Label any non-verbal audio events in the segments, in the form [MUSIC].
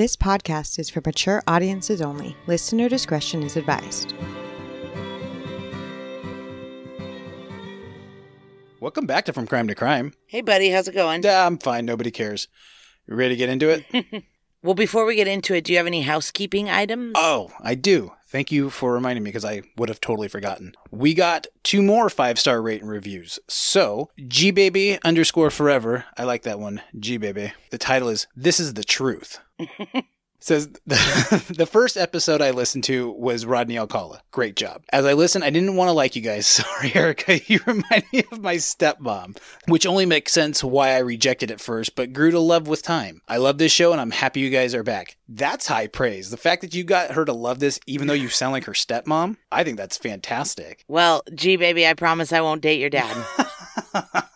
This podcast is for mature audiences only. Listener discretion is advised. Welcome back to From Crime to Crime. Hey, buddy, how's it going? Yeah, I'm fine. Nobody cares. You ready to get into it? [LAUGHS] Well, before we get into it, do you have any housekeeping items? oh, I do. Thank you for reminding me because I would have totally forgotten. We got two more five star rate and reviews. So, gbaby underscore forever. I like that one. gbaby. The title is This is the Truth. [LAUGHS] Says [LAUGHS] the, the first episode I listened to was Rodney Alcala. Great job. As I listened, I didn't want to like you guys. [LAUGHS] Sorry, Erica. You remind me of my stepmom, which only makes sense why I rejected it first, but grew to love with time. I love this show and I'm happy you guys are back. That's high praise. The fact that you got her to love this, even though you sound like her stepmom, I think that's fantastic. Well, gee, baby, I promise I won't date your dad. [LAUGHS]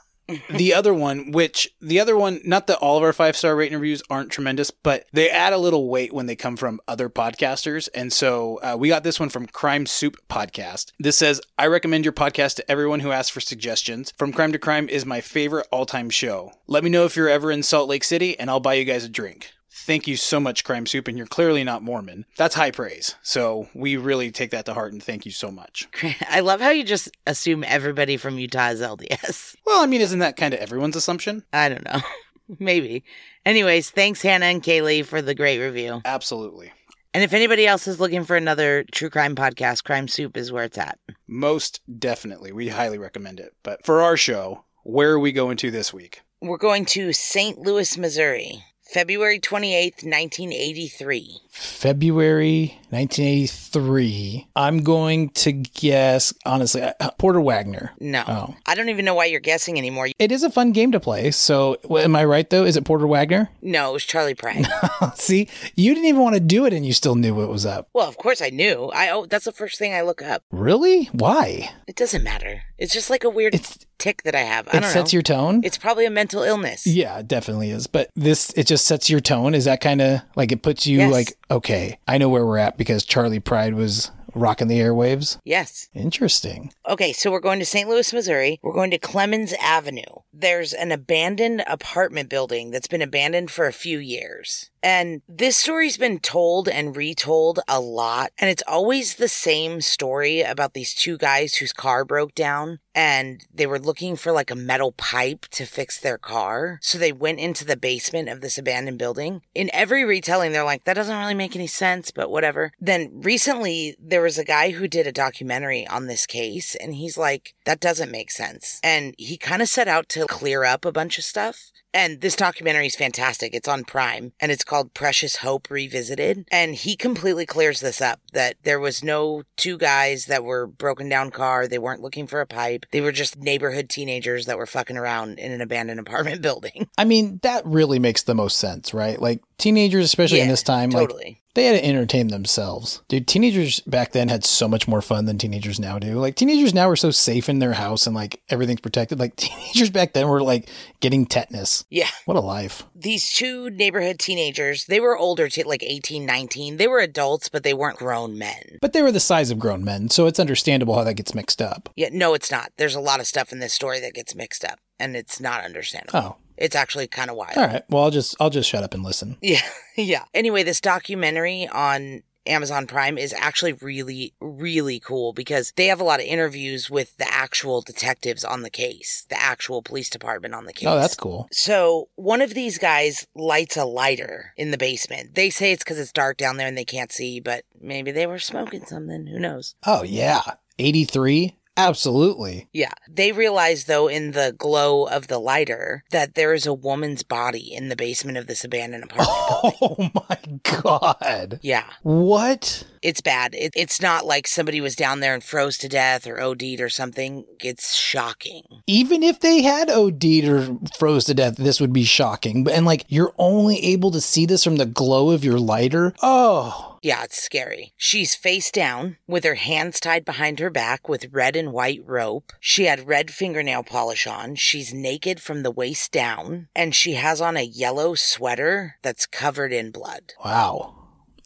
the other one, which the other one, not that all of our five star rating reviews aren't tremendous, but they add a little weight when they come from other podcasters. And so uh, we got this one from Crime Soup Podcast. This says, I recommend your podcast to everyone who asks for suggestions. From Crime to Crime is my favorite all time show. Let me know if you're ever in Salt Lake City and I'll buy you guys a drink. Thank you so much, Crime Soup, and you're clearly not Mormon. That's high praise. So we really take that to heart and thank you so much. I love how you just assume everybody from Utah is LDS. Well, I mean, isn't that kind of everyone's assumption? I don't know. [LAUGHS] Maybe. Anyways, thanks, Hannah and Kaylee, for the great review. Absolutely. And if anybody else is looking for another true crime podcast, Crime Soup is where it's at. Most definitely. We highly recommend it. But for our show, where are we going to this week? We're going to St. Louis, Missouri, February 28th, 1983. February 1983. I'm going to guess, honestly, uh, Porter Wagoner. No. Oh. I don't even know why you're guessing anymore. It is a fun game to play. So, w- am I right though? Is it Porter Wagoner? No, it was Charley Pride. [LAUGHS] See, you didn't even want to do it and you still knew what was up. well, of course I knew. I oh, that's the first thing I look up. Really? Why? It doesn't matter. It's just like a weird It's tick that I have. I it don't sets know. your tone. It's probably a mental illness. yeah, it definitely is. But this, it just sets your tone. Is that kind of like it puts you Yes. like, okay, I know where we're at because Charley Pride was rocking the airwaves. Yes. Interesting. Okay, so we're going to St. Louis, Missouri. We're going to Clemens Avenue. There's an abandoned apartment building that's been abandoned for a few years. And this story's been told and retold a lot. And it's always the same story about these two guys whose car broke down and they were looking for like a metal pipe to fix their car. So they went into the basement of this abandoned building. In every retelling, they're like, that doesn't really make any sense, but whatever. Then recently, there was a guy who did a documentary on this case, and he's like, that doesn't make sense. And he kind of set out to clear up a bunch of stuff. And this documentary is fantastic. It's on Prime and it's called Precious Hope Revisited. And he completely clears this up that there was no two guys that were broken down car. They weren't looking for a pipe. They were just neighborhood teenagers that were fucking around in an abandoned [LAUGHS] apartment building. I mean, that really makes the most sense, right? Like teenagers, especially in this time, like they had to entertain themselves. Dude, teenagers back then had so much more fun than teenagers now do. Like teenagers now are so safe in their house and like everything's protected. Like [LAUGHS] teenagers back then were like getting tetanus. yeah. What a life. These two neighborhood teenagers, they were older, t- like 18, 19. They were adults, but they weren't grown men. But they were the size of grown men, so it's understandable how that gets mixed up. Yeah, no, it's not. There's a lot of stuff in this story that gets mixed up, and it's not understandable. Oh, It's actually kind of wild. all right. Well, I'll just I'll just shut up and listen. [LAUGHS] Yeah, yeah. Anyway, this documentary on Amazon Prime is actually really, really cool because they have a lot of interviews with the actual detectives on the case, the actual police department on the case. Oh, that's cool. So one of these guys lights a lighter in the basement. They say it's because it's dark down there and they can't see, but maybe they were smoking something. Who knows? Oh yeah, eighty three. Absolutely. Yeah. They realize, though, in the glow of the lighter, that there is a woman's body in the basement of this abandoned [LAUGHS] apartment. Oh building. Oh my god. Yeah. What? It's bad. It, it's not like somebody was down there and froze to death or OD'd or something. It's shocking. even if they had OD'd or froze to death, this would be shocking. But and like you're only able to see this from the glow of your lighter. Oh, Yeah, it's scary. She's face down with her hands tied behind her back with red and white rope. She had red fingernail polish on. She's naked from the waist down, and she has on a yellow sweater that's covered in blood. wow.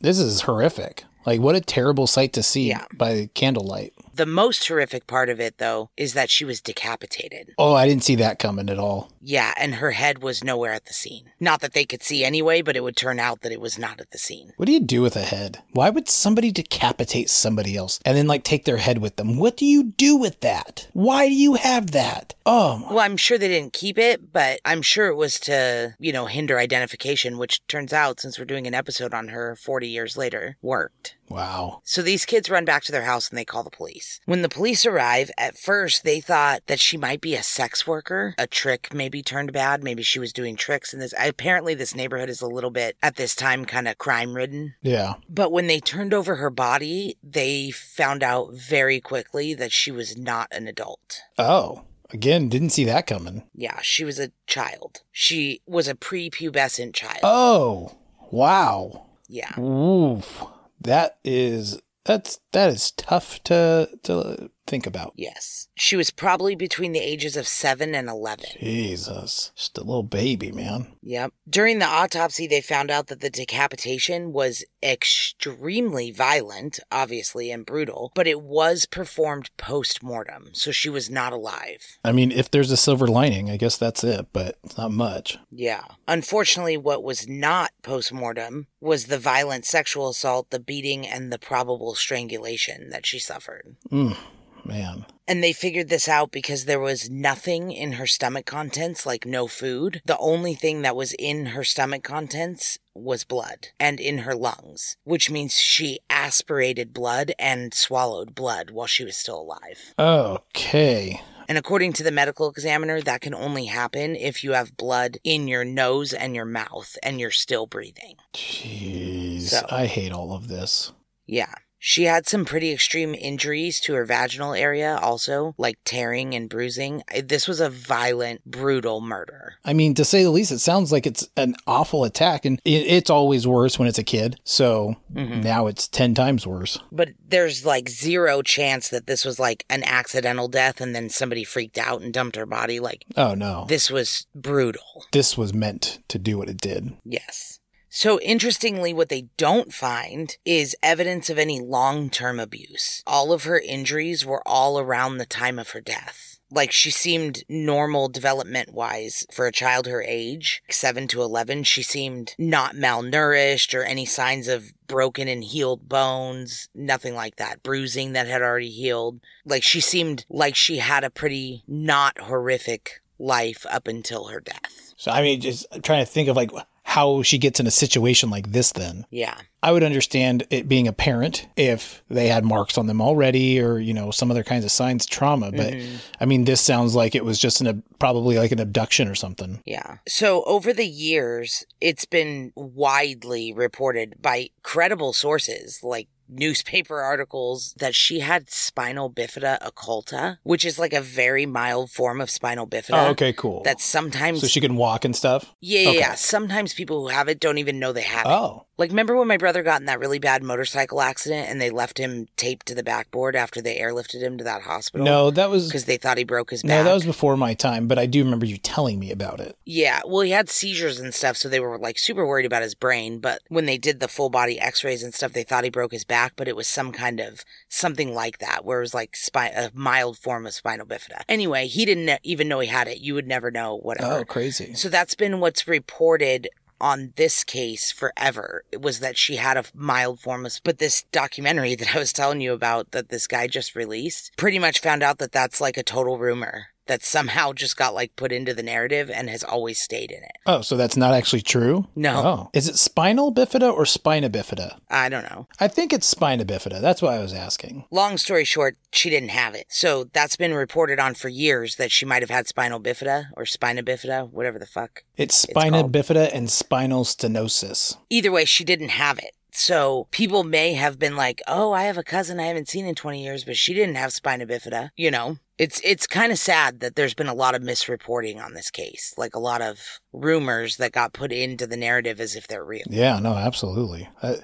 This is horrific. Like what a terrible sight to see Yeah. by candlelight. The most horrific part of it, though, is that she was decapitated. Oh, I didn't see that coming at all. Yeah, and her head was nowhere at the scene. Not that they could see anyway, but it would turn out that it was not at the scene. What do you do with a head? Why would somebody decapitate somebody else and then like take their head with them? What do you do with that? Why do you have that? Oh, my- Well, I'm sure they didn't keep it, but I'm sure it was to, you know, hinder identification, which turns out, since we're doing an episode on her 40 years later, worked. Wow. So these kids run back to their house and they call the police. When the police arrive, at first they thought that she might be a sex worker. A trick maybe turned bad. Maybe she was doing tricks in this. Apparently, this neighborhood is a little bit, at this time, kind of crime ridden. Yeah. But when they turned over her body, they found out very quickly that she was not an adult. Oh, again, didn't see that coming. Yeah, she was a child. She was a prepubescent child. Oh, wow. Yeah. Oof. That is that's that is tough to to think about. Yes. She was probably between the ages of 7 and 11. Jesus, just a little baby, man. Yep. During the autopsy, they found out that the decapitation was extremely violent, obviously, and brutal, but it was performed post mortem, so she was not alive. I mean, if there's a silver lining, I guess that's it, but it's not much. Yeah. Unfortunately, what was not post mortem was the violent sexual assault, the beating, and the probable strangulation that she suffered. Mm, man. And they figured this out because there was nothing in her stomach contents, like no food. The only thing that was in her stomach contents was blood and in her lungs, which means she aspirated blood and swallowed blood while she was still alive. Okay. And according to the medical examiner, that can only happen if you have blood in your nose and your mouth and you're still breathing. Jeez. So- I hate all of this. Yeah. She had some pretty extreme injuries to her vaginal area, also, like tearing and bruising. This was a violent, brutal murder. I mean, to say the least, it sounds like it's an awful attack, and it's always worse when it's a kid. So Mhm. now it's 10 times worse. But there's like zero chance that this was like an accidental death and then somebody freaked out and dumped her body. Like, Oh, no. this was brutal. This was meant to do what it did. Yes. So, interestingly, what they don't find is evidence of any long term abuse. All of her injuries were all around the time of her death. Like, she seemed normal development wise for a child her age, 7 to 11. She seemed not malnourished or any signs of broken and healed bones, nothing like that. Bruising that had already healed. Like, she seemed like she had a pretty not horrific life up until her death. So, I mean, just trying to think of like how she gets in a situation like this then. Yeah. I would understand it being a parent if they had marks on them already or, you know, some other kinds of signs trauma. But mm-hmm. I mean, this sounds like it was just an, probably like an abduction or something. Yeah. So over the years, it's been widely reported by credible sources like newspaper articles that she had spinal bifida occulta, which is like a very mild form of spinal bifida. Oh, okay, cool. That sometimes so she can walk and stuff? yeah, yeah, okay. yeah. Sometimes people who have it don't even know they have it. Oh, Like, remember when my brother got in that really bad motorcycle accident and they left him taped to the backboard after they airlifted him to that hospital? no, that was. Because they thought he broke his back. No, that was before my time, but I do remember you telling me about it. Yeah, well, he had seizures and stuff, so they were like super worried about his brain. But when they did the full body x rays and stuff, they thought he broke his back, but it was some kind of something like that, where it was like spi- a mild form of spinal bifida. Anyway, he didn't even know he had it. You would never know, whatever. Oh, crazy. So that's been what's reported on this case forever. It was that she had a mild form of, but this documentary [LAUGHS] that I was telling you about that this guy just released pretty much found out that that's like a total rumor that somehow just got like put into the narrative and has always stayed in it. Oh, so that's not actually true? No. Oh. Is it spinal bifida or spina bifida? I don't know. I think it's spina bifida. That's why I was asking. Long story short, she didn't have it. So that's been reported on for years that she might have had spinal bifida or spina bifida, whatever the fuck. It's spina called- bifida and spinal stenosis. either way, she didn't have it. So people may have been like, oh, I have a cousin I haven't seen in 20 years, but she didn't have spina bifida, you know? It's it's kind of sad that there's been a lot of misreporting on this case, like a lot of rumors that got put into the narrative as if they're real. Yeah, no, absolutely. Uh,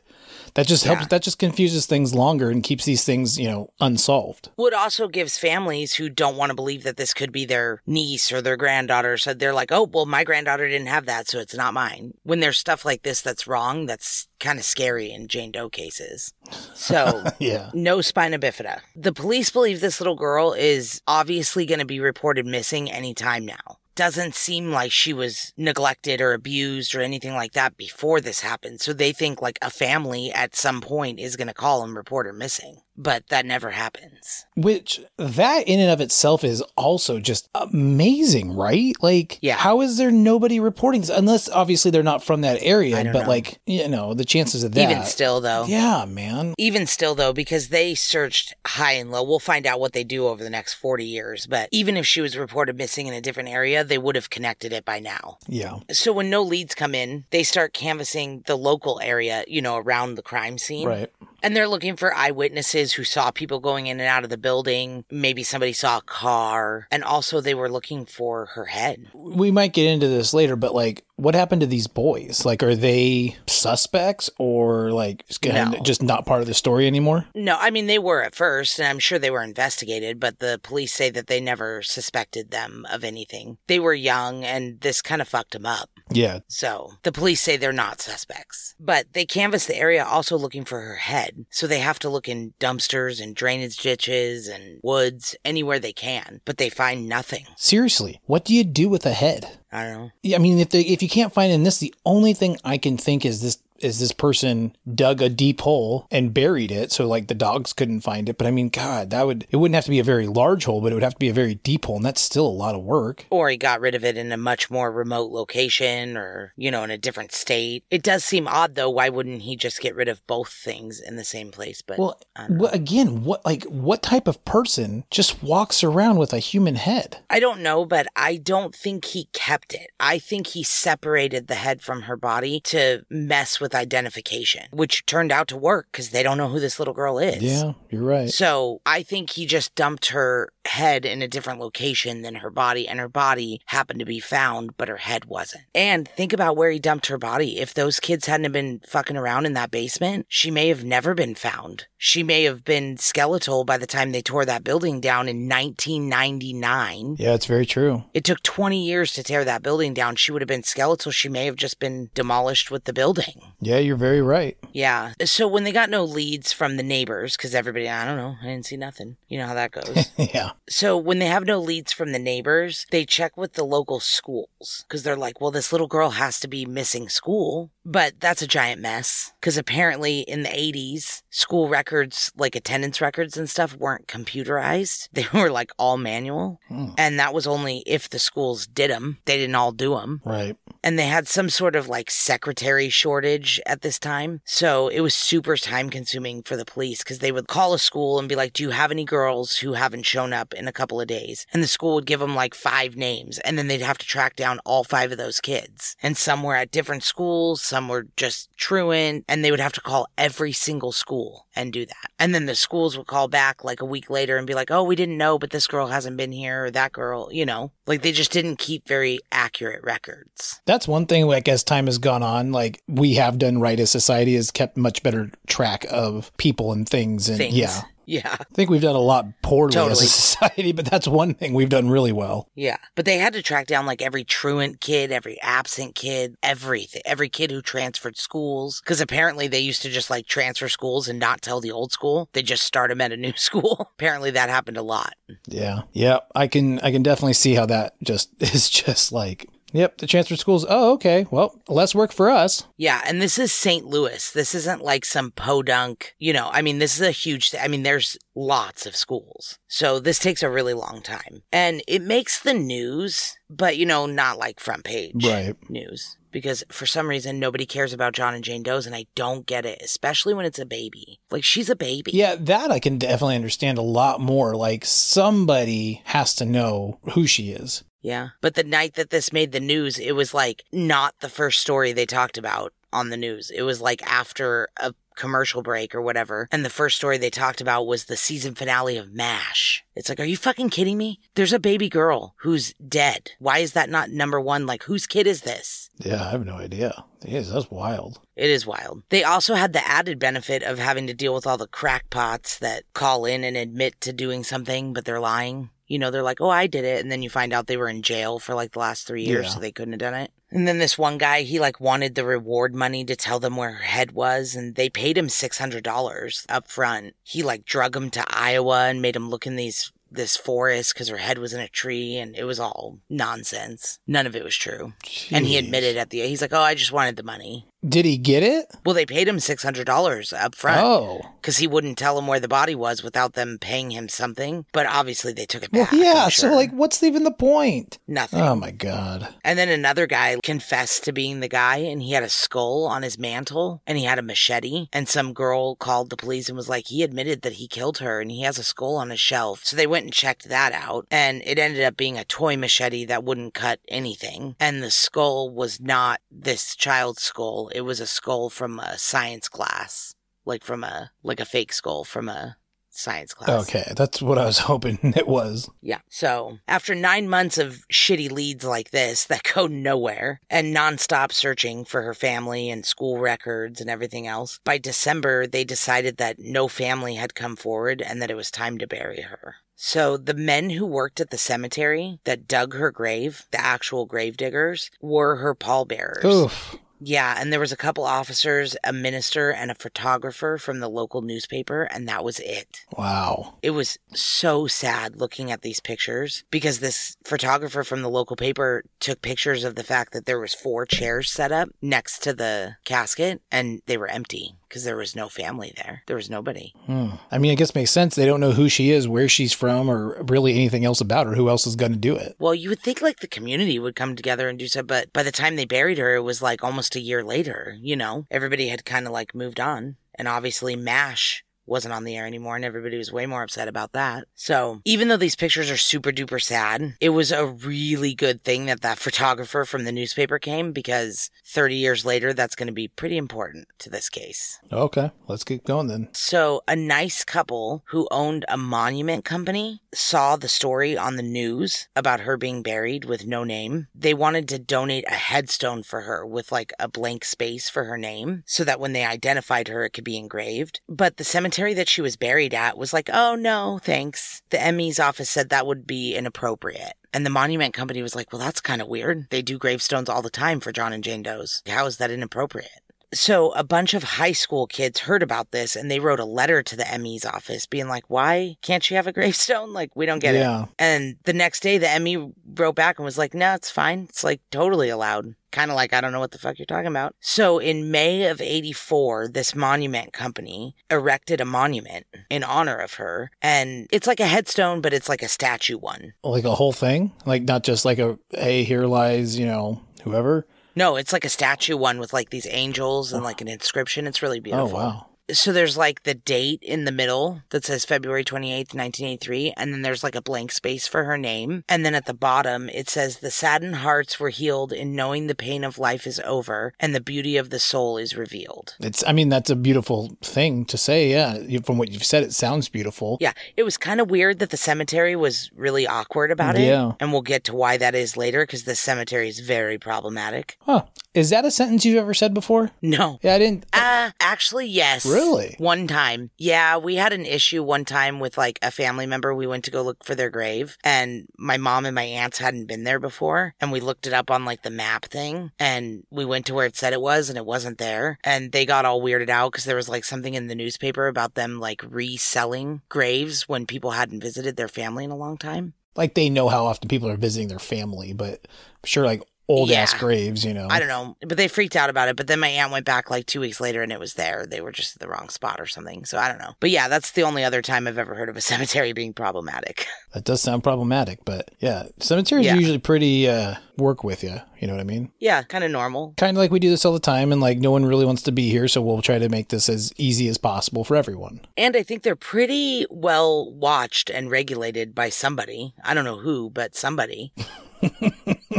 that just helps. Yeah. That just confuses things longer and keeps these things, you know, unsolved. What also gives families who don't want to believe that this could be their niece or their granddaughter, so they're like, "Oh, well, my granddaughter didn't have that, so it's not mine." When there's stuff like this that's wrong, that's kind of scary in Jane Doe cases. So [LAUGHS] Yeah. No spina bifida. The police believe this little girl is obviously going to be reported missing anytime now. Doesn't seem like she was neglected or abused or anything like that before this happened. So they think like a family at some point is going to call and report her missing. But that never happens. Which that in and of itself is also just amazing, right? Like, Yeah. how is there nobody reporting this? Unless obviously they're not from that area, but know. like, you know, the chances of that. Even still, though. Yeah, man. Even still, though, because they searched high and low, we'll find out what they do over the next 40 years. But even if she was reported missing in a different area, they would have connected it by now. Yeah. So when no leads come in, they start canvassing the local area, you know, around the crime scene. Right. And they're looking for eyewitnesses who saw people going in and out of the building. Maybe somebody saw a car. And also they were looking for her head. We might get into this later, but like, what happened to these boys? Like, are they suspects or like No. just not part of the story anymore? No, I mean, they were at first, and I'm sure they were investigated, but the police say that they never suspected them of anything. They were young, and this kind of fucked them up. Yeah. So the police say they're not suspects. But they canvass the area also looking for her head. So they have to look in dumpsters and drainage ditches and woods, anywhere they can. But they find nothing. Seriously, what do you do with a head? I don't. Yeah, I mean, if if you can't find in this, the only thing I can think is this is this person dug a deep hole and buried it, so like the dogs couldn't find it. But I mean, God, that would it wouldn't have to be a very large hole, but it would have to be a very deep hole, and that's still a lot of work. Or he got rid of it in a much more remote location or, you know, in a different state. It does seem odd though. Why wouldn't he just get rid of both things in the same place? But Well, I don't know. wh- again, what like what type of person just walks around with a human head? I don't know, but I don't think he kept it. I think he separated the head from her body to mess with identification, which turned out to work because they don't know who this little girl is. Yeah, you're right. So I think he just dumped her head in a different location than her body, and her body happened to be found, but her head wasn't. And think about where he dumped her body. If those kids hadn't have been fucking around in that basement, she may have never been found. She may have been skeletal by the time they tore that building down in 1999. Yeah, it's very true. It took 20 years to tear that building down. She would have been skeletal. She may have just been demolished with the building. Yeah, you're very right. Yeah. So when they got no leads from the neighbors, because everybody, I don't know, I didn't see nothing. You know how that goes. [LAUGHS] yeah. So when they have no leads from the neighbors, they check with the local schools because they're like, well, this little girl has to be missing school. But that's a giant mess because apparently in the 80s, school records, like attendance records and stuff, weren't computerized. [LAUGHS] They were like all manual. Hmm. And that was only if the schools did them. They didn't all do them Right. And they had some sort of like secretary shortage at this time. So it was super time consuming for the police because they would call a school and be like, Do you have any girls who haven't shown up in a couple of days? And the school would give them like five names and then they'd have to track down all five of those kids. And some were at different schools, some were just truant, and they would have to call every single school and do that. And then the schools would call back like a week later and be like, Oh, we didn't know, but this girl hasn't been here or that girl, you know, like they just didn't keep very accurate records. That's one thing, like, as time has gone on, like, we have done right as society has kept much better track of people and things. And things. yeah, Yeah. I think we've done a lot poorly as a society, but that's one thing we've done really well. Yeah. But they had to track down like every truant kid, every absent kid, everything, every kid who transferred schools. Cause apparently they used to just like transfer schools and not tell the old school. They just start them at a new [LAUGHS] school. apparently that happened a lot. Yeah. Yeah. I can, I can definitely see how that just [LAUGHS] is just like, yep, the transfer schools. Oh, okay. Well, less work for us. Yeah. And this is St. Louis. This isn't like some podunk, you know, I mean, this is a huge, I mean, there's lots of schools. So this takes a really long time and it makes the news, but you know, not like front page. Right. news because for some reason nobody cares about John and Jane Doe's and I don't get it, especially when it's a baby. Like she's a baby. Yeah, that I can definitely understand a lot more. Like somebody has to know who she is. Yeah. But the night that this made the news, it was like not the first story they talked about on the news. It was like after a commercial break or whatever. And the first story they talked about was the season finale of MASH. It's like, are you fucking kidding me? There's a baby girl who's dead. Why is that not number one? Like, whose kid is this? Yeah, I have no idea. Yes, that's wild. It is wild. They also had the added benefit of having to deal with all the crackpots that call in and admit to doing something, but they're lying. You know, they're like, oh, I did it. And then you find out they were in jail for like the last three years, Yeah. so they couldn't have done it. And then this one guy, he like wanted the reward money to tell them where her head was, and they paid him $600 up front. He like drug him to Iowa and made him look in these this forest because her head was in a tree and it was all nonsense. None of it was true. And he admitted at the end, he's like, "Oh, I just wanted the money." Did he get it? Well, they paid him six hundred dollars up front Oh. because he wouldn't tell them where the body was without them paying him something. But obviously, they took it Well, back. yeah. I'm So, like, what's even the point? nothing. Oh my god. And then another guy confessed to being the guy, and he had a skull on his mantle, and he had a machete. And some girl called the police and was like, he admitted that he killed her, and he has a skull on his shelf. So they went and checked that out, and it ended up being a toy machete that wouldn't cut anything. And the skull was not this child's skull; it was a skull from a science class, like from a like a fake skull from a science class. Okay, that's what I was [LAUGHS] hoping it was. Yeah. So after nine months of shitty leads like this that go nowhere and nonstop searching for her family and school records and everything else, by December they decided that no family had come forward and that it was time to bury her. So the men who worked at the cemetery that dug her grave, the actual grave diggers, were her pallbearers. Oof. Yeah, and there was a couple officers, a minister, and a photographer from the local newspaper, and that was it. Wow. It was so sad looking at these pictures because this photographer from the local paper took pictures of the fact that there was four chairs set up next to the casket and they were empty because there was no family there. There was nobody. Hmm. I mean, I guess it makes sense. They don't know who she is, where she's from, or really anything else about her. Who else is going to do it? Well, you would think like the community would come together and do so, but by the time they buried her, it was like almost a year later, you know? Everybody had kind of like moved on. And obviously, MASH wasn't on the air anymore, and everybody was way more upset about that. So, even though these pictures are super duper sad, it was a really good thing that that photographer from the newspaper came because 30 years later, that's going to be pretty important to this case. Okay, let's get going then. So, a nice couple who owned a monument company saw the story on the news about her being buried with no name. They wanted to donate a headstone for her with like a blank space for her name so that when they identified her, it could be engraved. But the cemetery that she was buried at was like, oh no, thanks. The ME's office said that would be inappropriate. And the monument company was like, well, that's kind of weird. They do gravestones all the time for John and Jane Doe's. How is that inappropriate? So a bunch of high school kids heard about this and they wrote a letter to the ME's office being like, why can't she have a [LAUGHS] gravestone? Like, we don't get it. yeah. And the next day, the ME wrote back and was like, no, it's fine. It's like totally allowed. Kind of like, I don't know what the fuck you're talking about. So in May of 84, this monument company erected a monument in honor of her. And it's like a headstone, but it's like a statue one. Like a whole thing, like not just like a hey, here lies, you know, whoever. No, it's like a statue one with like these angels and like an inscription. It's really beautiful. Oh wow. So there's like the date in the middle that says February 28th, 1983, and then there's like a blank space for her name. And then at the bottom, it says, The saddened hearts were healed in knowing the pain of life is over and the beauty of the soul is revealed. It's. I mean, that's a beautiful thing to say. Yeah, from what you've said, it sounds beautiful. Yeah, it was kind of weird that the cemetery was really awkward about it. Yeah. And we'll get to why that is later because the cemetery is very problematic. Huh? Is that a sentence you've ever said before? No. Yeah, I didn't. Uh, actually, yes. Really? One time. Yeah, we had an issue one time with like a family member. We went to go look for their grave, and my mom and my aunts hadn't been there before. And we looked it up on like the map thing, and we went to where it said it was, and it wasn't there. And they got all weirded out because there was like something in the newspaper about them like reselling graves when people hadn't visited their family in a long time. Like they know how often people are visiting their family, but I'm sure like old ass graves, you know. I don't know, but they freaked out about it. But then my aunt went back like two weeks later and it was there. They were just at the wrong spot or something. So I don't know. But yeah, that's the only other time I've ever heard of a [LAUGHS] cemetery being problematic. [LAUGHS] That does sound problematic, but yeah, cemeteries Yeah. usually pretty uh, work with you. You know what I mean? yeah, kind of normal. Kind of like we do this all the time, and like no one really wants to be here, so we'll try to make this as easy as possible for everyone. And I think they're pretty well watched and regulated by somebody. I don't know who, but somebody. [LAUGHS]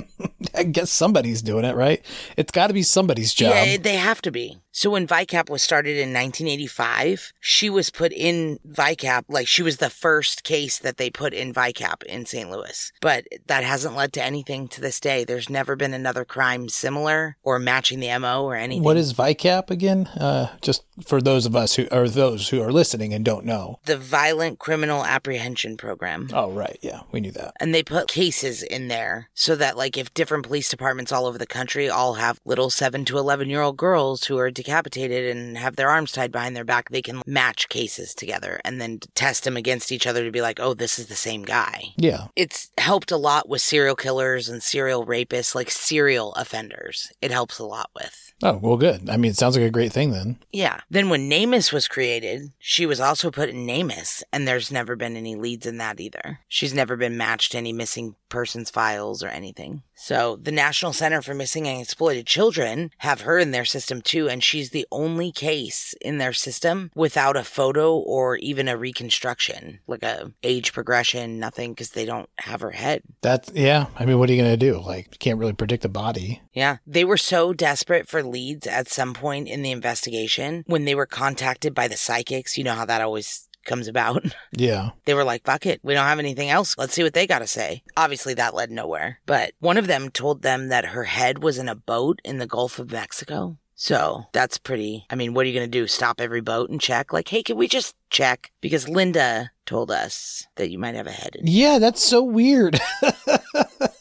I guess somebody's doing it, right? It's got to be somebody's job. Yeah, they have to be. So when VICAP was started in 1985, she was put in VICAP, like she was the first case that they put in VICAP in St. Louis. But that hasn't led to anything to this day. There's never been another crime similar or matching the MO or anything. What is VICAP again? Uh, just for those of us who are those who are listening and don't know. the Violent Criminal Apprehension Program? Oh, right. Yeah, we knew that. And they put cases in there so that, like, if different police departments all over the country all have little seven to 11 year old girls who are decapitated and have their arms tied behind their back, they can match cases together and then test them against each other to be like, oh, this is the same guy. Yeah. It's helped a lot with serial killers and serial rapists, like serial offenders. It helps a lot with. Oh, well, good. I mean, it sounds like a great thing then. Yeah. Then when NamUs was created, she was also put in NamUs, and there's never been any leads in that either. She's never been matched to any missing persons files or anything. So the National Center for Missing and Exploited Children have her in their system too, and she's the only case in their system without a photo or even a reconstruction, like a age progression, nothing, because they don't have her head. That's, yeah. I mean, what are you going to do? Like, you can't really predict a body. Yeah. They were so desperate for leads at some point in the investigation when they were contacted by the psychics. You know how that always comes about. [LAUGHS] Yeah. They were like, fuck it. We don't have anything else. Let's see what they got to say. Obviously, that led nowhere. But one of them told them that her head was in a boat in the Gulf of Mexico. So that's pretty. I mean, what are you going to do? Stop every boat and check? Like, hey, can we just check? Because Linda told us that you might have a head. In- Yeah, that's so weird. [LAUGHS]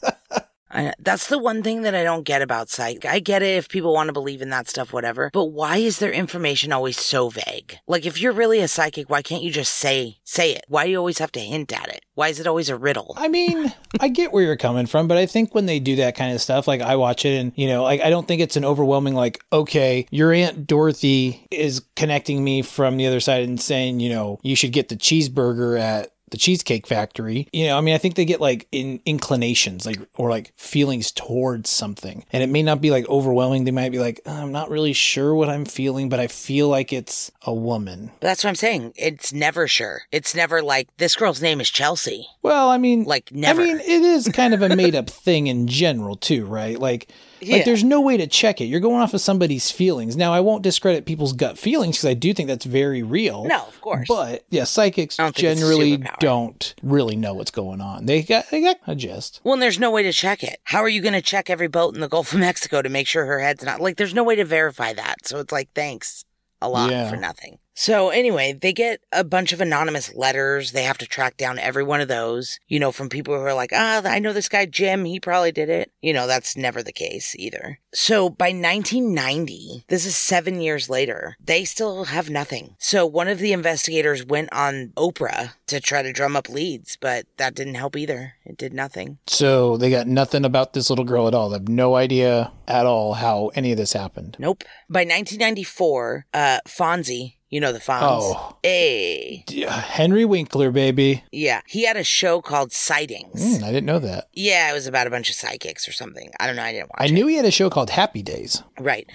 I, that's the one thing that I don't get about psych. I get it if people want to believe in that stuff, whatever. But why is their information always so vague? Like, if you're really a psychic, why can't you just say say it? Why do you always have to hint at it? Why is it always a riddle? I mean, [LAUGHS] I get where you're coming from, but I think when they do that kind of stuff, like I watch it and, you know, like I don't think it's an overwhelming, like, okay, your Aunt Dorothy is connecting me from the other side and saying, you know, you should get the cheeseburger at the Cheesecake Factory. You know, I mean, I think they get like in inclinations, like or like feelings towards something, and it may not be like overwhelming. They might be like, oh, I'm not really sure what I'm feeling, but I feel like it's a woman. That's what I'm saying. It's never sure. It's never like this girl's name is Chelsea. Well, I mean, Like, never. I mean, it is kind of a made up [LAUGHS] thing in general, too, right? Like, Yeah. like there's no way to check it. You're going off of somebody's feelings. Now, I won't discredit people's gut feelings because I do think that's very real. No, of course. But yeah, psychics don't think it's a generally don't really know what's going on. They got they got a gist. Well, and there's no way to check it. How are you going to check every boat in the Gulf of [LAUGHS] Mexico to make sure her head's not like? There's no way to verify that. So it's like, thanks a lot Yeah. for nothing. So anyway, they get a bunch of anonymous letters. They have to track down every one of those, you know, from people who are like, ah, I know this guy Jim. He probably did it. You know, that's never the case either. So by 1990, this is seven years later, they still have nothing. So one of the investigators went on Oprah to try to drum up leads, but that didn't help either. It did nothing. So they got nothing about this little girl at all. They have no idea at all how any of this happened. Nope. By 1994, uh, Fonzie, you know the Fonz. Oh. Hey. Yeah, Henry Winkler, baby. Yeah. He had a show called Sightings. Mm, I didn't know that. Yeah, it was about a bunch of psychics or something. I don't know. I didn't watch I it. knew he had a show called Happy Days. Right.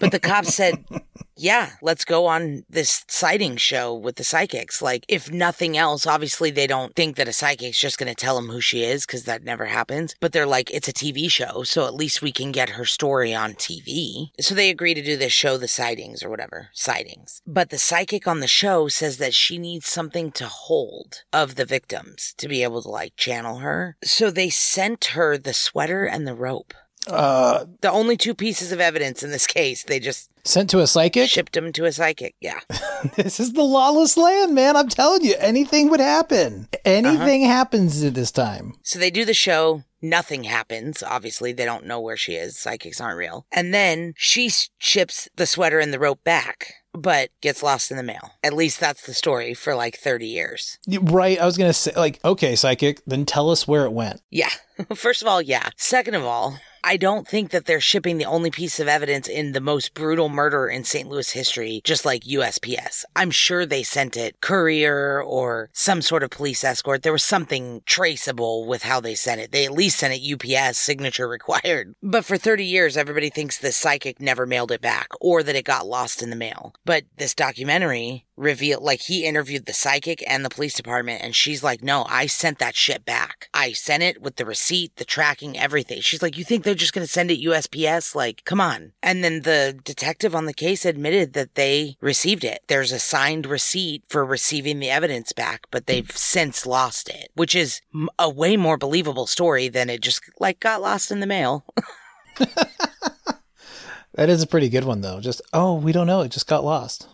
But the cops said, [LAUGHS] yeah, let's go on this sighting show with the psychics. Like, if nothing else, obviously they don't think that a psychic's just going to tell them who she is because that never happens. But they're like, it's a TV show, so at least we can get her story on TV. So they agree to do this show, The Sightings or whatever, Sightings. But the psychic on the show says that she needs something to hold of the victims to be able to like channel her. So they sent her the sweater and the rope. Uh, The only two pieces of evidence in this case, they just sent to a psychic. shipped him to a psychic. Yeah. [LAUGHS] This is the lawless land, man. I'm telling you, anything would happen. Anything happens at this time. So they do the show. Nothing happens. Obviously, they don't know where she is. Psychics aren't real. And then she ships the sweater and the rope back, but gets lost in the mail. At least that's the story for like 30 years. Right. I was going to say, like, okay, psychic, then tell us where it went. Yeah. [LAUGHS] First of all, yeah. Second of all, I don't think that they're shipping the only piece of evidence in the most brutal murder in St. Louis history, just like USPS. I'm sure they sent it courier or some sort of police escort. There was something traceable with how they sent it. They at least sent it UPS, signature [LAUGHS] required. But for 30 years, everybody thinks the psychic never mailed it back or that it got lost in the mail. But this documentary reveal like he interviewed the psychic and the police department and she's like no i sent that shit back i sent it with the receipt the tracking everything she's like you think they're just going to send it usps like come on and then the detective on the case admitted that they received it there's a signed receipt for receiving the evidence back but they've since lost it which is a way more believable story than it just like got lost in the mail [LAUGHS] That is a pretty good one though. Just oh, we don't know. It just got lost.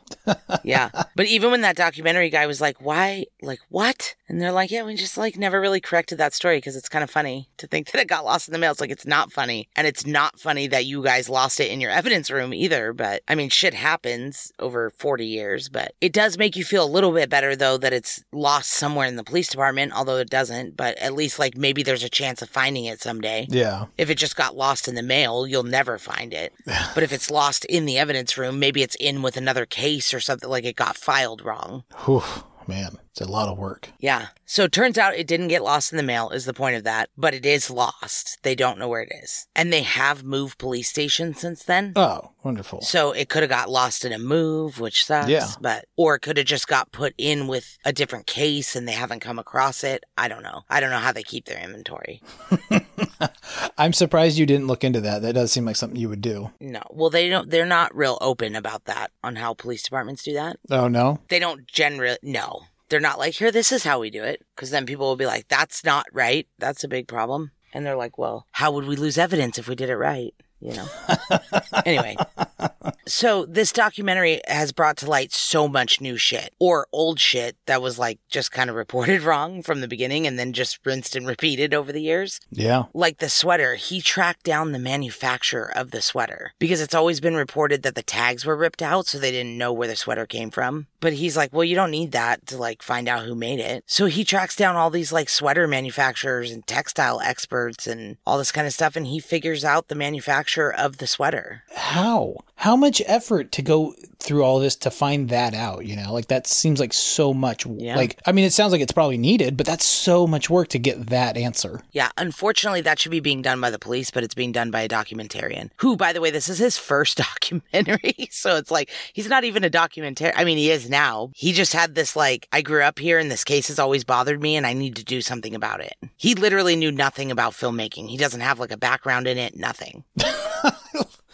Yeah. But even when that documentary guy was like, why, like, what? And they're like, yeah, we just like never really corrected that story because it's kind of funny to think [LAUGHS] that it got lost in the mail. It's like, it's not funny. And it's not funny that you guys lost it in your evidence room either. But I mean, shit happens over 40 years, but it does make you feel a little bit better though that it's lost somewhere in the police department, although it doesn't. But at least like maybe there's a chance of finding it someday. Yeah. If it just got lost in the mail, you'll never find it. [SIGHS] but if it's lost in the evidence room, maybe it's in with another case or something like it got filed wrong. Whew, man, it's a lot of work. Yeah. So it turns out it didn't get lost in the mail, is the point of that, but it is lost. They don't know where it is. And they have moved police stations since then. Oh, wonderful. So it could have got lost in a move, which sucks. Yeah. But or it could have just got put in with a different case and they haven't come across it. I don't know. I don't know how they keep their inventory. [LAUGHS] I'm surprised you didn't look into that. That does seem like something you would do. No. Well, they don't. They're not real open about that on how police departments do that. Oh no. They don't generally. No, they're not like here. This is how we do it. Because then people will be like, "That's not right. That's a big problem." And they're like, "Well, how would we lose evidence if we did it right?" You know. anyway, so this documentary has brought to light so much new shit or old shit that was like just kind of reported [LAUGHS] wrong from the beginning and then just rinsed and repeated over the years Yeah. like the sweater, he tracked down the manufacturer of the sweater because it's always been reported that the tags were ripped out, so they didn't know where the sweater came from. But he's like, well, you don't need that to like find out who made it. So he tracks down all these like sweater manufacturers and textile experts and all this kind of stuff, and he figures out the manufacturer of the sweater. How? How much effort to go through all this to find that out, you know? Like that seems like so much Yeah. like I mean it sounds like it's probably needed, but that's so much work to get that answer. Yeah, unfortunately, that should be being done by the police, but it's being done by a documentarian who, by the way, this is his first [LAUGHS] documentary. so it's like, he's not even a documentarian. I mean, he is now. He just had this, like, I grew up here and this case has always bothered me and I need to do something about it. He literally knew nothing about filmmaking. He doesn't have, like, a background in it, nothing. [LAUGHS]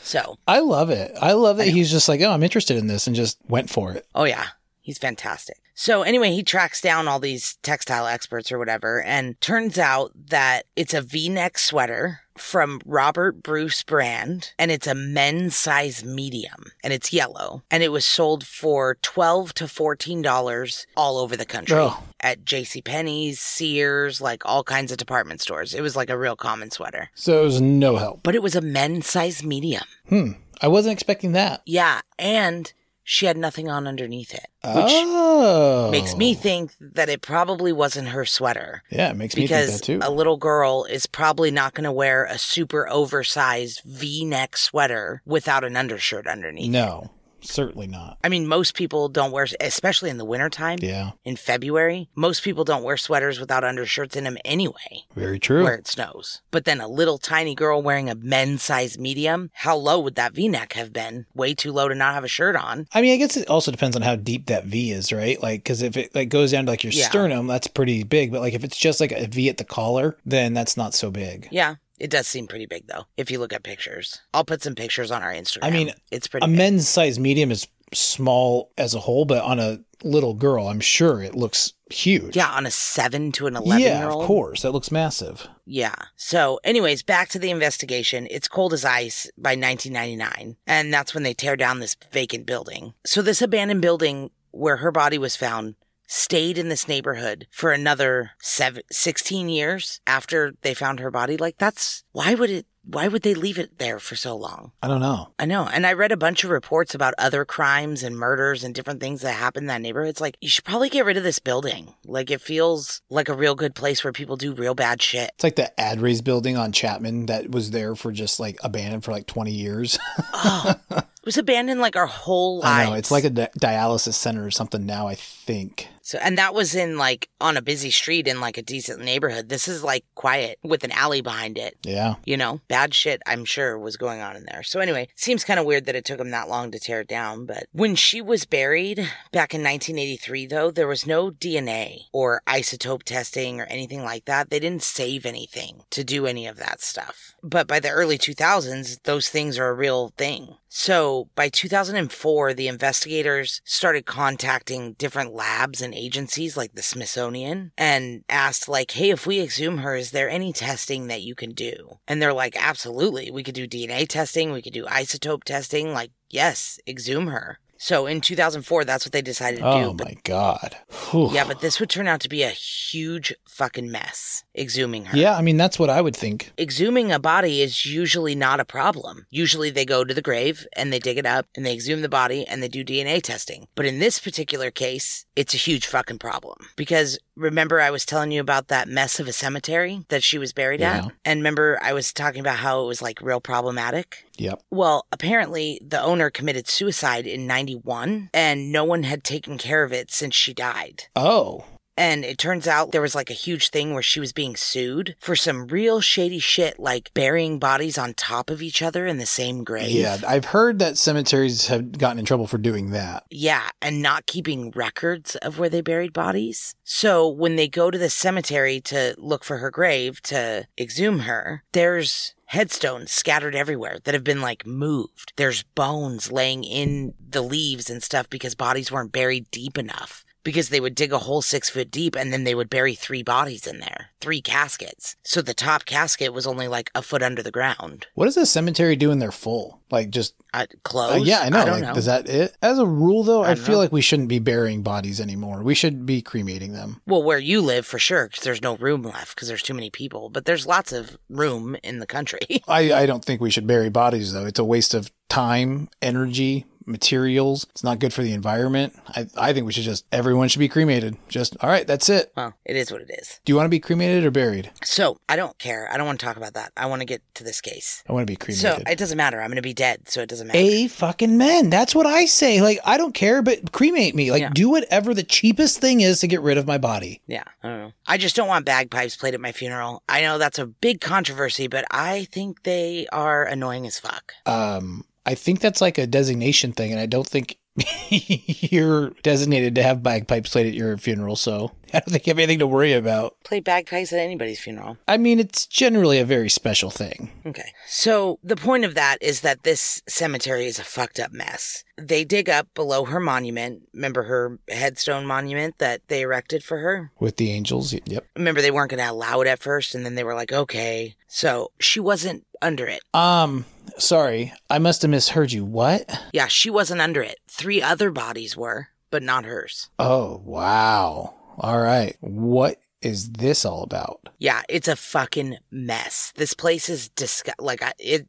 so, I love it. I love that he's just like, "Oh, I'm interested in this," and just went for it. Oh yeah, he's fantastic. So anyway, he tracks down all these textile experts or whatever, and turns out that it's a V-neck sweater from Robert Bruce brand, and it's a men's size medium, and it's yellow, and it was sold for twelve to fourteen dollars all over the country Oh. at J.C. Penney's, Sears, like all kinds of department stores. It was like a real common sweater, So it was no help. but it was a men's size medium. Hmm. I wasn't expecting that. Yeah, and she had nothing on underneath it, which oh. makes me think that it probably wasn't her sweater Yeah, it makes me think that too. a little girl is probably not going to wear a super oversized v-neck sweater without an undershirt underneath. no, certainly not. I mean, most people don't wear, especially in the wintertime. Yeah, In February, most people don't wear sweaters without undershirts in them anyway, very true. where it snows. But then a little tiny girl wearing a men's size medium, how low would that v-neck have been? Way too low to not have a shirt on. I mean, I guess it also depends on how deep that V is, right? Like, because if it like goes down to like your Yeah. sternum, that's pretty big. But like if it's just like a V at the collar, then that's not so big. Yeah. It does seem pretty big though, if you look at pictures. I'll put some pictures on our Instagram. I mean, it's pretty A big. men's size medium is small as a whole, but on a little girl, I'm sure it looks huge. Yeah, on a seven to an 11 yeah, year old. of course, that looks massive. Yeah. So, anyways, back to the investigation. It's cold as ice by 1999. And that's when they tear down this vacant building. So, this abandoned building where her body was found stayed in this neighborhood for another seven, 16 years after they found her body. Like, that's why would it, why would they leave it there for so long? I don't know. I know. And I read a bunch of reports about other crimes and murders and different things that happen in that neighborhood. It's like, you should probably get rid of this building. Like, it feels like a real good place where people do real bad shit. It's like the Adres building on Chapman that was there for just like abandoned for like 20 years. [LAUGHS] Oh, it was abandoned like our whole life. I know. It's like a di- dialysis center or something now, I think. So, and that was in like on a busy street in like a decent neighborhood. This is like quiet with an alley behind it. Yeah. You know, bad shit, I'm sure, was going on in there. So, anyway, seems kind of weird that it took them that long to tear it down. But when she was buried back in 1983, though, there was no DNA or isotope testing or anything like that. They didn't save anything to do any of that stuff. But by the early 2000s, those things are a real thing. So by 2004, the investigators started contacting different labs and agencies like the Smithsonian and asked like, Hey, if we exhume her, is there any testing that you can do? And they're like, absolutely. We could do DNA testing. We could do isotope testing. Like, yes, exhume her. So in 2004, that's what they decided to Oh do. Oh my god. Whew. yeah, but this would turn out to be a huge fucking mess, exhuming her. Yeah, I mean that's what I would think. Exhuming a body is usually not a problem. Usually they go to the grave and they dig it up and they exhume the body and they do DNA testing. But in this particular case, it's a huge fucking problem. Because remember, I was telling you about that mess of a cemetery that she was buried Yeah. at? And remember, I was talking about how it was like real problematic? Yep. Well, apparently the owner committed suicide in 91 and no one had taken care of it since she died. Oh. And it turns out there was like a huge thing where she was being sued for some real shady shit, like burying bodies on top of each other in the same grave. Yeah, I've heard that cemeteries have gotten in trouble for doing that. Yeah, and not keeping records of where they buried bodies. So when they go to the cemetery to look for her grave to exhume her, there's headstones scattered everywhere that have been like moved. There's bones laying in the leaves and stuff because bodies weren't buried deep enough. Because they would dig a hole six foot deep and then they would bury three bodies in there, three caskets. So the top casket was only like a foot under the ground. What does a cemetery do when they're full? Like just Uh, uh, yeah, I know. I don't like, know. Is that it? As a rule, though, I I, feel know. like we shouldn't be burying bodies anymore. We should be cremating them. Well, where you live for sure, because there's no room left because there's too many people. But there's lots of room in the country. [LAUGHS] I, I don't think we should bury bodies though. It's a waste of time, energy, materials. It's not good for the environment. I, I think we should just everyone should be cremated. Just all right, that's it. well, it is what it is. Do you want to be cremated or buried? So I don't care. I don't want to talk about that. I want to get to this case. I want to be cremated. So it doesn't matter. I'm going to be dead, so it doesn't matter. A fucking men. That's what I say. Like I don't care, but cremate me. Like Yeah. do whatever the cheapest thing is to get rid of my body. Yeah, I don't know. I just don't want bagpipes played at my funeral. I know that's a big controversy, but I think they are annoying as fuck. Um, I think that's like a designation thing, and I don't think [LAUGHS] you're designated to have bagpipes played at your funeral. So I don't think you have anything to worry about. Play bagpipes at anybody's funeral. I mean, it's generally a very special thing. Okay. So the point of that is that this cemetery is a fucked up mess. They dig up below her monument. Remember her headstone monument that they erected for her? With the angels, yep. Remember they weren't going to allow it at first, and then they were like, okay. So she wasn't under it. Um, sorry, I must have misheard you. What? Yeah, she wasn't under it. Three other bodies were, but not hers. Oh, wow. All right. What is this all about? Yeah, it's a fucking mess. This place is disgust. Like I, it,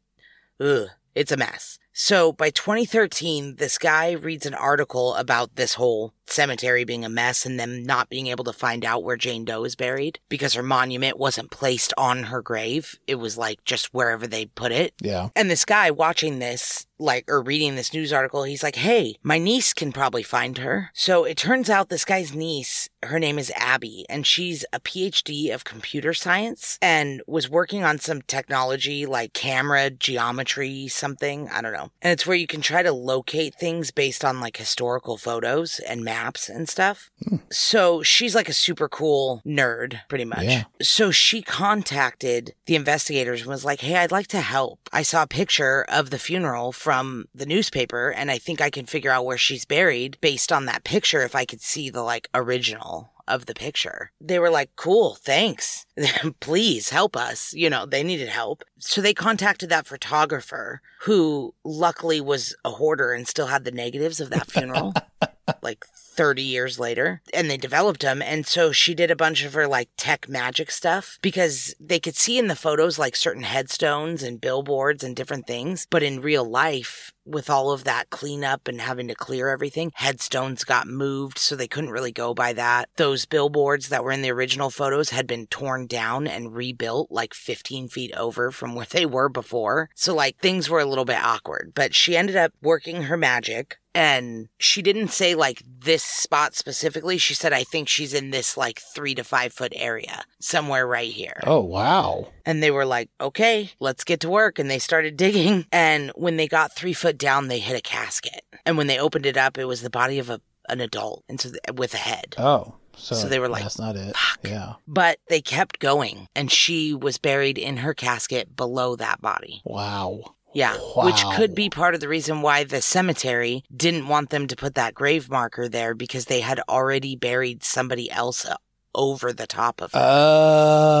ugh, it's a mess. So by 2013, this guy reads an article about this whole cemetery being a mess and them not being able to find out where Jane Doe is buried because her monument wasn't placed on her grave. It was like just wherever they put it. Yeah. And this guy watching this, like, or reading this news article, he's like, hey, my niece can probably find her. So it turns out this guy's niece, her name is Abby, and she's a PhD of computer science and was working on some technology like camera geometry, something. I don't know. And it's where you can try to locate things based on like historical photos and maps and stuff. Hmm. So she's like a super cool nerd, pretty much. Yeah. So she contacted the investigators and was like, Hey, I'd like to help. I saw a picture of the funeral from the newspaper and I think I can figure out where she's buried based on that picture if I could see the like original of the picture. They were like, cool, thanks. [LAUGHS] Please help us. You know, they needed help. So they contacted that photographer who luckily was a hoarder and still had the negatives of that funeral. [LAUGHS] like 30 years later and they developed them and so she did a bunch of her like tech magic stuff because they could see in the photos like certain headstones and billboards and different things but in real life with all of that cleanup and having to clear everything headstones got moved so they couldn't really go by that. Those billboards that were in the original photos had been torn down and rebuilt like 15 feet over from where they were before. So like things were a little bit awkward but she ended up working her magic And she didn't say like this spot specifically. She said, I think she's in this like three to five foot area, somewhere right here. Oh, wow. And they were like, okay, let's get to work. And they started [LAUGHS] digging. And when they got three foot down, they hit a casket. And when they opened it up, it was the body of a, an adult and so with a head. Oh. So, So they were like, that's not it. "Fuck." Yeah. But they kept going. And she was buried in her casket below that body. Wow. Yeah. Which could be part of the reason why the cemetery didn't want them to put that grave marker there because they had already buried somebody else over the top of it. Oh.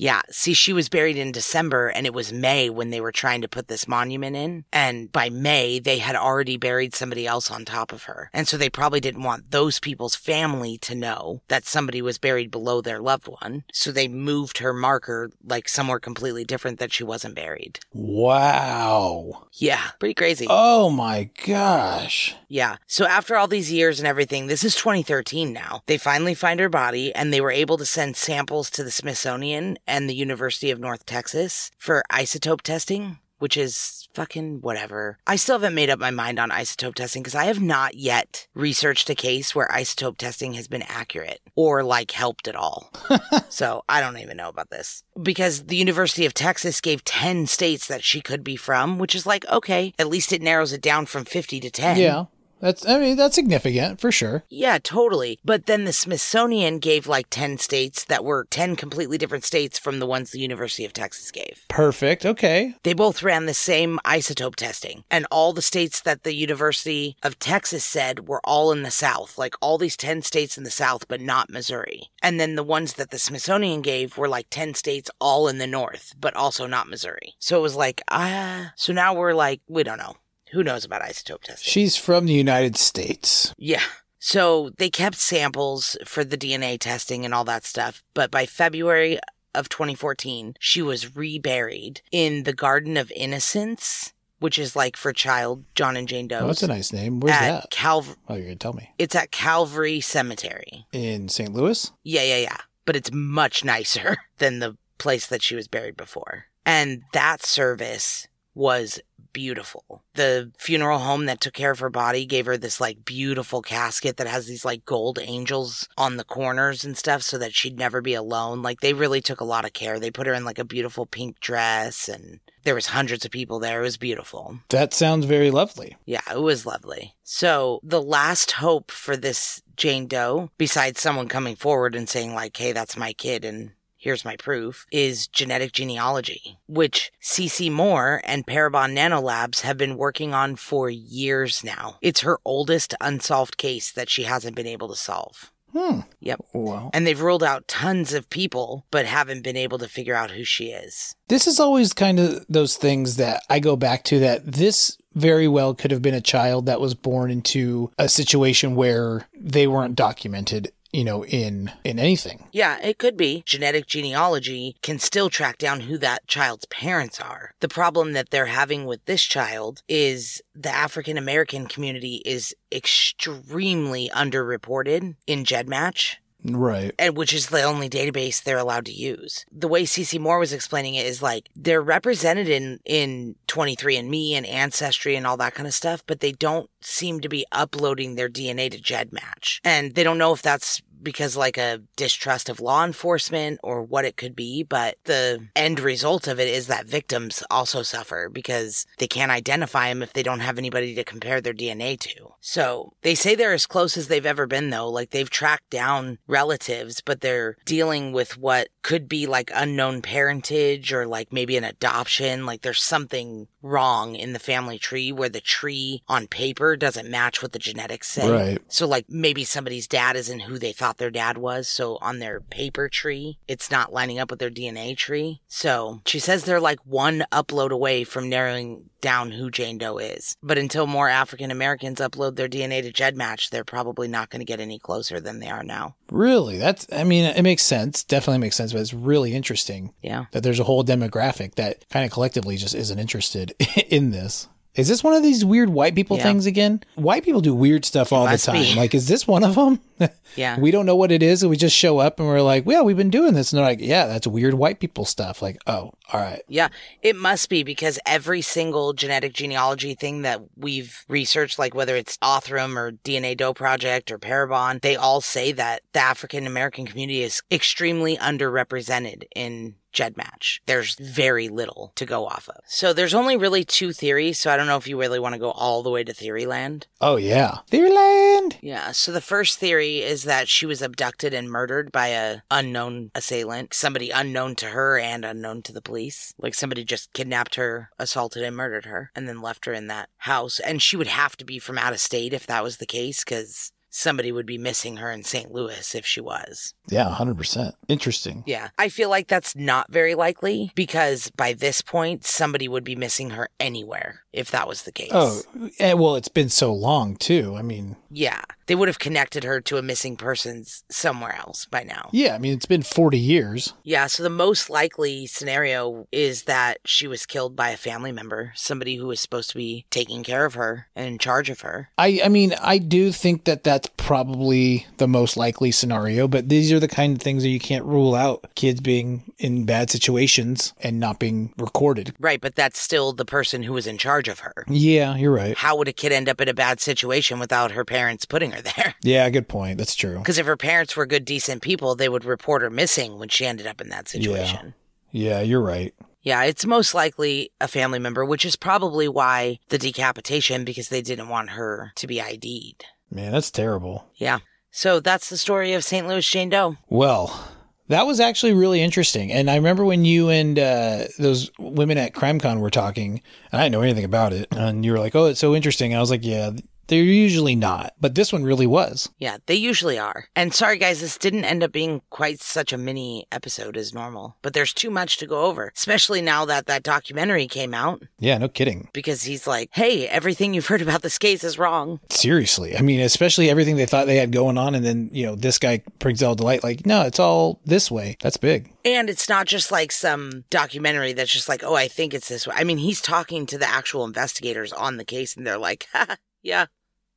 Yeah. See, she was buried in December and it was May when they were trying to put this monument in. And by May, they had already buried somebody else on top of her. And so they probably didn't want those people's family to know that somebody was buried below their loved one. So they moved her marker like somewhere completely different that she wasn't buried. Wow. Yeah. Pretty crazy. Oh my gosh. Yeah. So after all these years and everything, this is 2013 now. They finally find her body and they were able to send samples to the Smithsonian and the University of North Texas for isotope testing, which is fucking whatever. I still haven't made up my mind on isotope testing because I have not yet researched a case where isotope testing has been accurate or like helped at all. [LAUGHS] so I don't even know about this because the University of Texas gave 10 states that she could be from, which is like, okay, at least it narrows it down from 50 to 10. Yeah. That's I mean that's significant for sure. Yeah, totally. But then the Smithsonian gave like 10 states that were 10 completely different states from the ones the University of Texas gave. Perfect. Okay. They both ran the same isotope testing, and all the states that the University of Texas said were all in the South, like all these 10 states in the South, but not Missouri. And then the ones that the Smithsonian gave were like 10 states all in the North, but also not Missouri. So it was like, ah. so now we're like, we don't know. Who knows about isotope testing? She's from the United States. Yeah. So they kept samples for the DNA testing and all that stuff. But by February of 2014, she was reburied in the Garden of Innocence, which is like for child John and Jane Doe. Oh, that's a nice name. Where's at that? Calv- Oh, you're gonna tell me. it's at Calvary Cemetery. In St. Louis? Yeah, yeah, yeah. But it's much nicer [LAUGHS] than the place that she was buried before. And that service was beautiful. The funeral home that took care of her body gave her this like beautiful casket that has these like gold angels on the corners and stuff so that she'd never be alone. Like they really took a lot of care. They put her in like a beautiful pink dress and there was hundreds of people there. It was beautiful. That sounds very lovely. Yeah, it was lovely. So the last hope for this Jane Doe, besides someone coming forward and saying like, "Hey, that's my kid," and here's my proof, is genetic genealogy, which CeCe Moore and Parabon Nanolabs have been working on for years now. It's her oldest unsolved case that she hasn't been able to solve. Hmm. Yep. Well, And they've ruled out tons of people, but haven't been able to figure out who she is. this is always kind of those things that I go back to that this very well could have been a child that was born into a situation where they weren't documented, you know, in in anything. Yeah, it could be. Genetic genealogy can still track down who that child's parents are. The problem that they're having with this child is the African American community is extremely underreported in GEDmatch. Right. And which is the only database they're allowed to use. The way CeCe Moore was explaining it is like they're represented in in 23andMe and Ancestry and all that kind of stuff, but they don't seem to be uploading their DNA to GEDmatch. And they don't know if that's because like a distrust of law enforcement or what it could be, but the end result of it is that victims also suffer because they can't identify them if they don't have anybody to compare their DNA to. So they say they're as close as they've ever been though. Like they've tracked down relatives, but they're dealing with what could be like unknown parentage or like maybe an adoption. Like there's something wrong in the family tree where the tree on paper doesn't match what the genetics say. Right. So like maybe somebody's dad isn't who they thought their dad was. So on their paper tree, it's not lining up with their DNA tree. So she says they're like one upload away from narrowing down who Jane Doe is. But until more African Americans upload their DNA to GEDmatch, they're probably not going to get any closer than they are now. Really? That's I mean, it makes sense. Definitely makes sense, but it's really interesting Yeah. that there's a whole demographic that kind of collectively just isn't interested [LAUGHS] in this. Is this one of these weird white people Yeah. things again? White people do weird stuff all the time. be. Like, is this one of them? [LAUGHS] Yeah. we don't know what it is, and we just show up and we're like, "Yeah, we've been doing this," and they're like, "Yeah, that's weird white people stuff." Like, oh, all right, Yeah, it must be because every single genetic genealogy thing that we've researched, like whether it's Othram or DNA Doe Project or Parabon, they all say that the African American community is extremely underrepresented in GEDmatch. There's very little to go off of. So there's only really two theories, so I don't know if you really want to go all the way to Theoryland. oh yeah, Theoryland. Yeah, so the first theory is that she was abducted and murdered by a unknown assailant, somebody unknown to her and unknown to the police. Like somebody just kidnapped her, assaulted and murdered her, and then left her in that house. And she would have to be from out of state if that was the case, because somebody would be missing her in St. Louis if she was. Yeah, hundred percent. Interesting. Yeah. I feel like that's not very likely because by this point, somebody would be missing her anywhere if that was the case. Oh, and well, it's been so long too. I mean, Yeah. They would have connected her to a missing person's somewhere else by now. yeah, I mean, it's been forty years. Yeah, so the most likely scenario is that she was killed by a family member, somebody who was supposed to be taking care of her and in charge of her. I, I mean, I do think that that's probably the most likely scenario, but these are the kind of things that you can't rule out. Kids being in bad situations and not being recorded. Right, but that's still the person who was in charge of her. Yeah, you're right. How would a kid end up in a bad situation without her parents putting her there? [LAUGHS] Yeah, good point. That's true. Because if her parents were good, decent people, they would report her missing when she ended up in that situation. Yeah, you're right. Yeah, it's most likely a family member, which is probably why the decapitation, because they didn't want her to be ID'd. Man, that's terrible. Yeah. So that's the story of St. Louis Jane Doe. Well, that was actually really interesting. And I remember when you and uh, those women at CrimeCon were talking, and I didn't know anything about it. And you were like, oh, it's so interesting. And I was like, yeah, they're usually not. But this one really was. Yeah, they usually are. And sorry, guys, this didn't end up being quite such a mini episode as normal. But there's too much to go over, especially now that that documentary came out. Yeah, no kidding. Because he's like, hey, everything you've heard about this case is wrong. Seriously. I mean, especially everything they thought they had going on. And then, you know, this guy brings all to light like, no, it's all this way. That's big. And it's not just like some documentary that's just like, oh, I think it's this way. I mean, he's talking to the actual investigators on the case, and they're like, [LAUGHS] ha, yeah,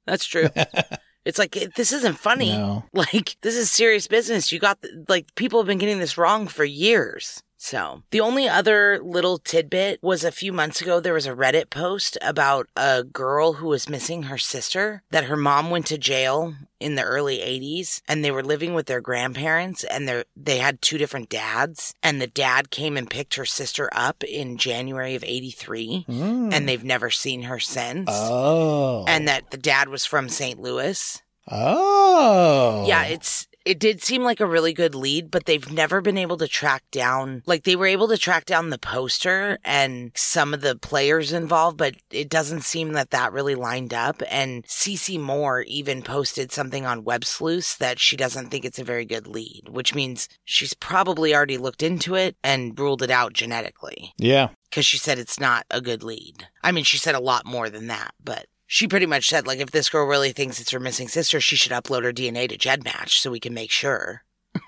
that's true. [LAUGHS] it's like, it- this isn't funny. No. [LAUGHS] Like, this is serious business. You got, the, like, people have been getting this wrong for years. So, the only other little tidbit was a few months ago, there was a Reddit post about a girl who was missing her sister, that her mom went to jail in the early 80s and they were living with their grandparents and they they had two different dads and the dad came and picked her sister up in January of 83 hmm. and they've never seen her since Oh. and that the dad was from St. Louis. oh. Yeah, it's it did seem like a really good lead, but they've never been able to track down like they were able to track down the poster and some of the players involved, but it doesn't seem that that really lined up. And Cece Moore even posted something on Web Sleuths that she doesn't think it's a very good lead, which means she's probably already looked into it and ruled it out genetically Yeah. because she said it's not a good lead. I mean, she said a lot more than that, but she pretty much said, like, if this girl really thinks it's her missing sister, she should upload her DNA to GEDmatch so we can make sure. [LAUGHS]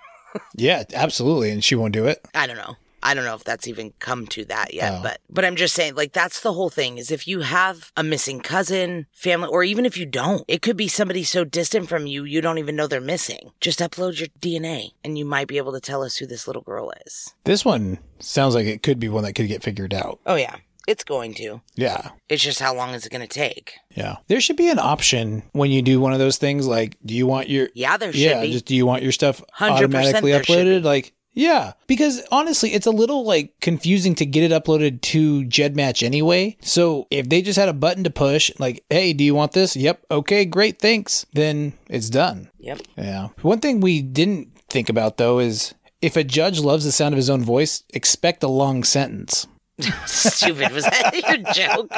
Yeah, absolutely. And she won't do it. I don't know. I don't know if that's even come to that yet, Oh. but but I'm just saying, like, that's the whole thing. Is if you have a missing cousin, family, or even if you don't, it could be somebody so distant from you you don't even know they're missing. Just upload your DNA, and you might be able to tell us who this little girl is. This one sounds like it could be one that could get figured out. Oh yeah, it's going to. Yeah. It's just how long is it going to take? Yeah. There should be an option when you do one of those things like, do you want your. Yeah, there should yeah, be. just do you want your stuff automatically uploaded? Like, yeah, because honestly, it's a little like confusing to get it uploaded to GEDmatch anyway. So if they just had a button to push, like, hey, do you want this? Yep. Okay, great, thanks. Then it's done. Yep. Yeah. One thing we didn't think about though is if a judge loves the sound of his own voice, expect a long sentence. [LAUGHS] Stupid. Was that [LAUGHS] your joke?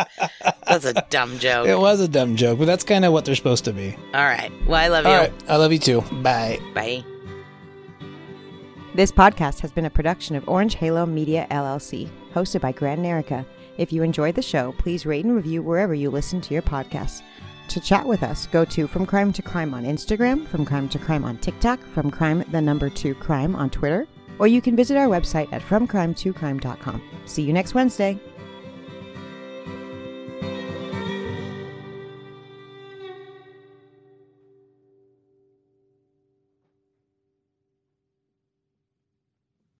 That's a dumb joke. It was a dumb joke, but that's kind of what they're supposed to be. All right. Well, I love you. All right. I love you too. Bye. Bye. This podcast has been a production of Orange Halo Media LLC, hosted by Grand and Erica. If you enjoyed the show, please rate and review wherever you listen to your podcasts. To chat with us, go to From Crime to Crime on Instagram, From Crime to Crime on TikTok, From Crime the number 2 Crime on Twitter, or you can visit our website at FromCrime2Crime.com. See you next Wednesday.